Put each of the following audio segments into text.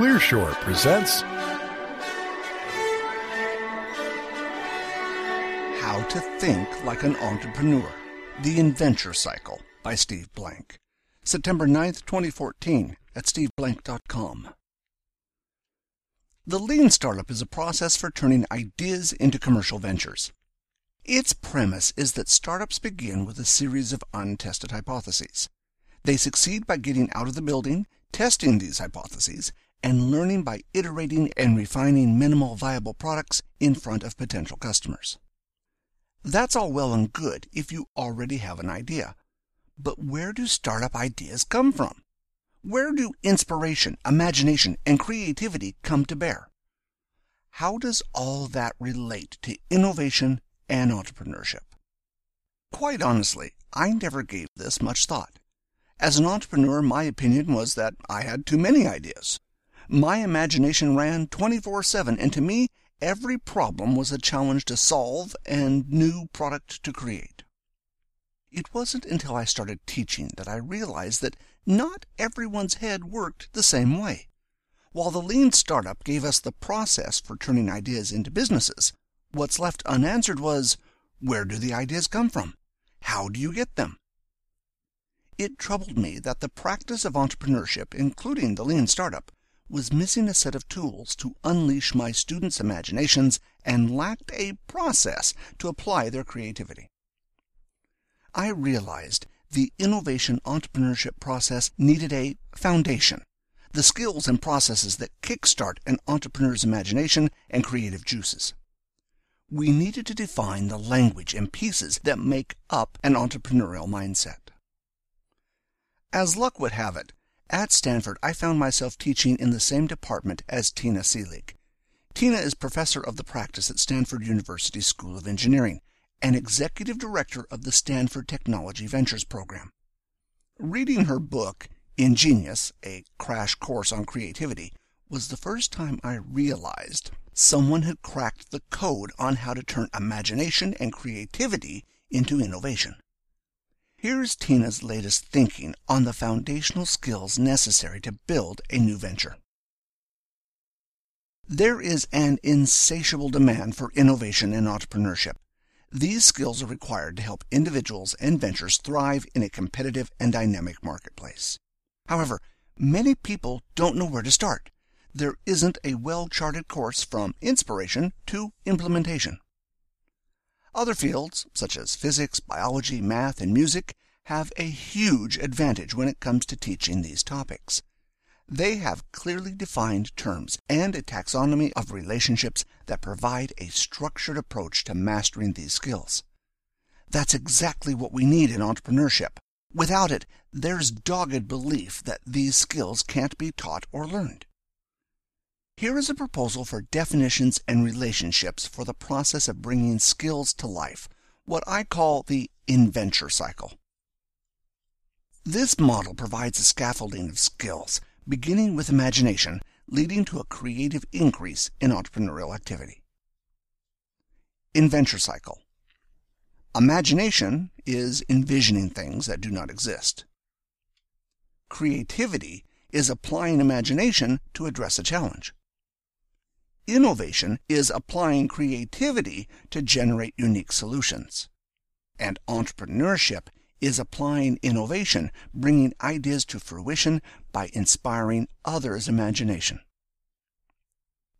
Clearshore presents How to Think Like an Entrepreneur The Inventure Cycle by Steve Blank. September 9th, 2014, at steveblank.com. The Lean Startup is a process for turning ideas into commercial ventures. Its premise is that startups begin with a series of untested hypotheses. They succeed by getting out of the building, testing these hypotheses, and learning by iterating and refining minimal viable products in front of potential customers. That's all well and good if you already have an idea. But where do startup ideas come from? Where do inspiration, imagination, and creativity come to bear? How does all that relate to innovation and entrepreneurship? Quite honestly, I never gave this much thought. As an entrepreneur, my opinion was that I had too many ideas. My imagination ran 24 7, and to me, every problem was a challenge to solve and new product to create. It wasn't until I started teaching that I realized that not everyone's head worked the same way. While the lean startup gave us the process for turning ideas into businesses, what's left unanswered was where do the ideas come from? How do you get them? It troubled me that the practice of entrepreneurship, including the lean startup, was missing a set of tools to unleash my students' imaginations and lacked a process to apply their creativity. I realized the innovation entrepreneurship process needed a foundation, the skills and processes that kickstart an entrepreneur's imagination and creative juices. We needed to define the language and pieces that make up an entrepreneurial mindset. As luck would have it, at Stanford I found myself teaching in the same department as Tina Seelig. Tina is professor of the practice at Stanford University School of Engineering and executive director of the Stanford Technology Ventures program. Reading her book, inGenius, a crash course on creativity, was the first time I realized someone had cracked the code on how to turn imagination and creativity into innovation. Here's Tina's latest thinking on the foundational skills necessary to build a new venture. There is an insatiable demand for innovation and entrepreneurship. These skills are required to help individuals and ventures thrive in a competitive and dynamic marketplace. However, many people don't know where to start. There isn't a well-charted course from inspiration to implementation. Other fields, such as physics, biology, math, and music, have a huge advantage when it comes to teaching these topics. They have clearly defined terms and a taxonomy of relationships that provide a structured approach to mastering these skills. That's exactly what we need in entrepreneurship. Without it, there's dogged belief that these skills can't be taught or learned. Here is a proposal for definitions and relationships for the process of bringing skills to life, what I call the inventure cycle. This model provides a scaffolding of skills, beginning with imagination, leading to a creative increase in entrepreneurial activity. Inventure cycle. Imagination is envisioning things that do not exist. Creativity is applying imagination to address a challenge. Innovation is applying creativity to generate unique solutions. And entrepreneurship is applying innovation, bringing ideas to fruition by inspiring others' imagination.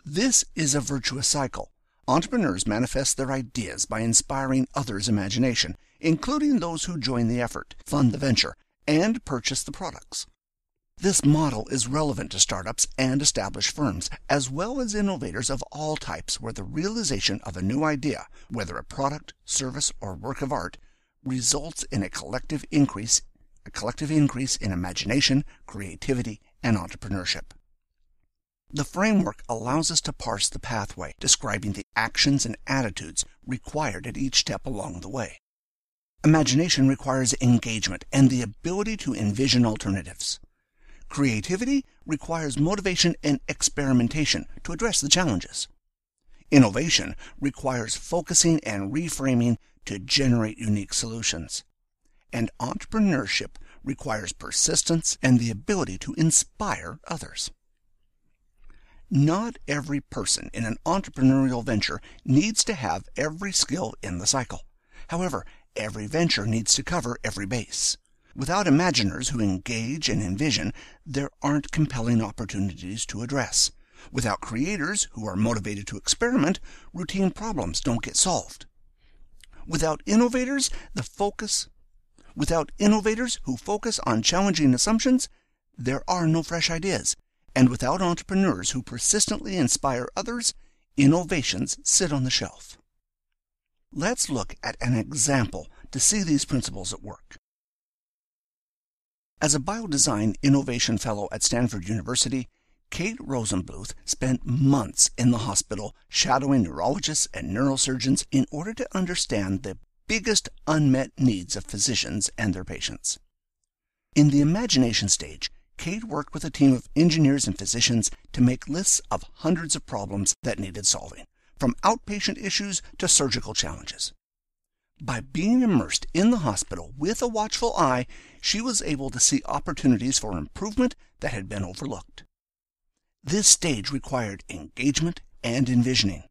This is a virtuous cycle. Entrepreneurs manifest their ideas by inspiring others' imagination, including those who join the effort, fund the venture, and purchase the products. This model is relevant to startups and established firms, as well as innovators of all types where the realization of a new idea, whether a product, service, or work of art, results in a collective increase, a collective increase in imagination, creativity, and entrepreneurship. The framework allows us to parse the pathway, describing the actions and attitudes required at each step along the way. Imagination requires engagement and the ability to envision alternatives. Creativity requires motivation and experimentation to address the challenges. Innovation requires focusing and reframing to generate unique solutions. And entrepreneurship requires persistence and the ability to inspire others. Not every person in an entrepreneurial venture needs to have every skill in the cycle. However, every venture needs to cover every base. Without imaginers who engage and envision, there aren't compelling opportunities to address. Without creators who are motivated to experiment, routine problems don't get solved. Without innovators, the focus without innovators who focus on challenging assumptions, there are no fresh ideas. And without entrepreneurs who persistently inspire others, innovations sit on the shelf. Let's look at an example to see these principles at work. As a biodesign innovation fellow at Stanford University, Kate Rosenbluth spent months in the hospital shadowing neurologists and neurosurgeons in order to understand the biggest unmet needs of physicians and their patients. In the imagination stage, Kate worked with a team of engineers and physicians to make lists of hundreds of problems that needed solving, from outpatient issues to surgical challenges. By being immersed in the hospital with a watchful eye, she was able to see opportunities for improvement that had been overlooked. This stage required engagement and envisioning.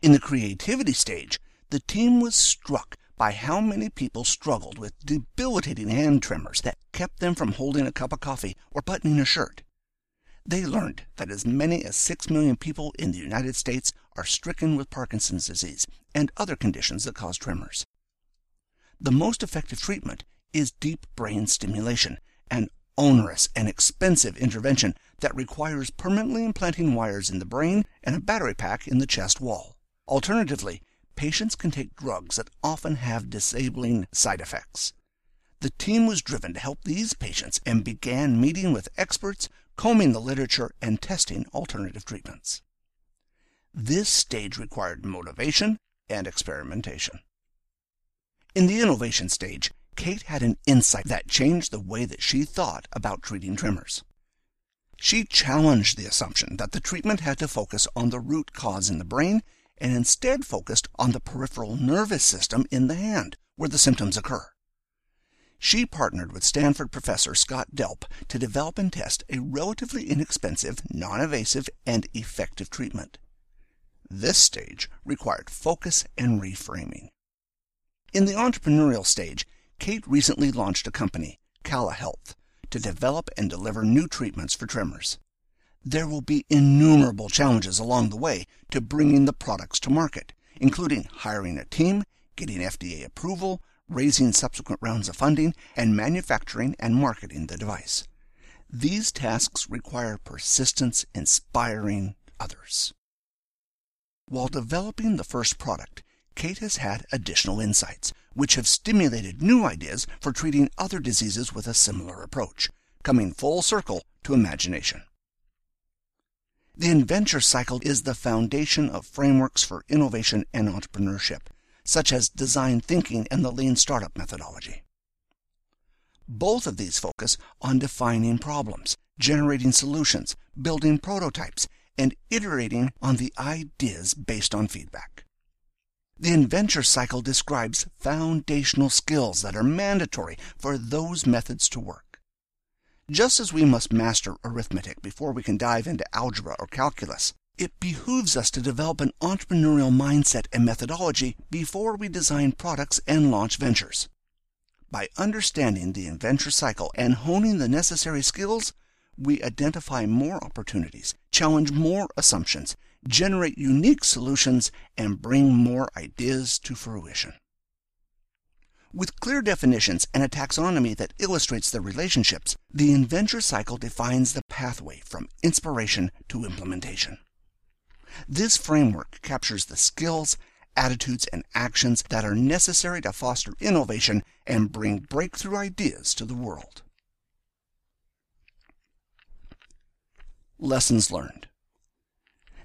In the creativity stage, the team was struck by how many people struggled with debilitating hand tremors that kept them from holding a cup of coffee or buttoning a shirt. They learned that as many as 6 million people in the United States are stricken with Parkinson's disease and other conditions that cause tremors. The most effective treatment is deep brain stimulation, an onerous and expensive intervention that requires permanently implanting wires in the brain and a battery pack in the chest wall. Alternatively, patients can take drugs that often have disabling side effects. The team was driven to help these patients and began meeting with experts, combing the literature, and testing alternative treatments. This stage required motivation and experimentation. In the innovation stage, Kate had an insight that changed the way that she thought about treating tremors. She challenged the assumption that the treatment had to focus on the root cause in the brain and instead focused on the peripheral nervous system in the hand, where the symptoms occur. She partnered with Stanford professor Scott Delp to develop and test a relatively inexpensive, non-invasive, and effective treatment. This stage required focus and reframing. In the entrepreneurial stage, Kate recently launched a company, Cala Health, to develop and deliver new treatments for tremors there will be innumerable challenges along the way to bringing the products to market, including hiring a team, getting FDA approval, raising subsequent rounds of funding, and manufacturing and marketing the device. These tasks require persistence inspiring others. While developing the first product, Kate has had additional insights, which have stimulated new ideas for treating other diseases with a similar approach, coming full circle to imagination. The inventure cycle is the foundation of frameworks for innovation and entrepreneurship, such as design thinking and the lean startup methodology. Both of these focus on defining problems, generating solutions, building prototypes, and iterating on the ideas based on feedback. The inventure cycle describes foundational skills that are mandatory for those methods to work. Just as we must master arithmetic before we can dive into algebra or calculus, it behooves us to develop an entrepreneurial mindset and methodology before we design products and launch ventures. By understanding the inventure cycle and honing the necessary skills, we identify more opportunities, challenge more assumptions, generate unique solutions, and bring more ideas to fruition. With clear definitions and a taxonomy that illustrates the relationships, the inventure cycle defines the pathway from inspiration to implementation. This framework captures the skills, attitudes, and actions that are necessary to foster innovation and bring breakthrough ideas to the world. Lessons learned.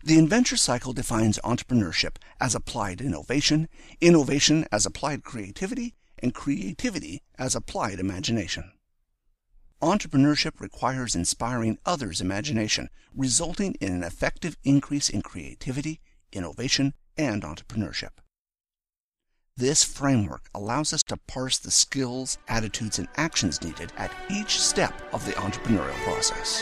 The inventure cycle defines entrepreneurship as applied innovation, innovation as applied creativity, and creativity as applied imagination. Entrepreneurship requires inspiring others' imagination, resulting in an effective increase in creativity, innovation, and entrepreneurship. This framework allows us to parse the skills, attitudes, and actions needed at each step of the entrepreneurial process.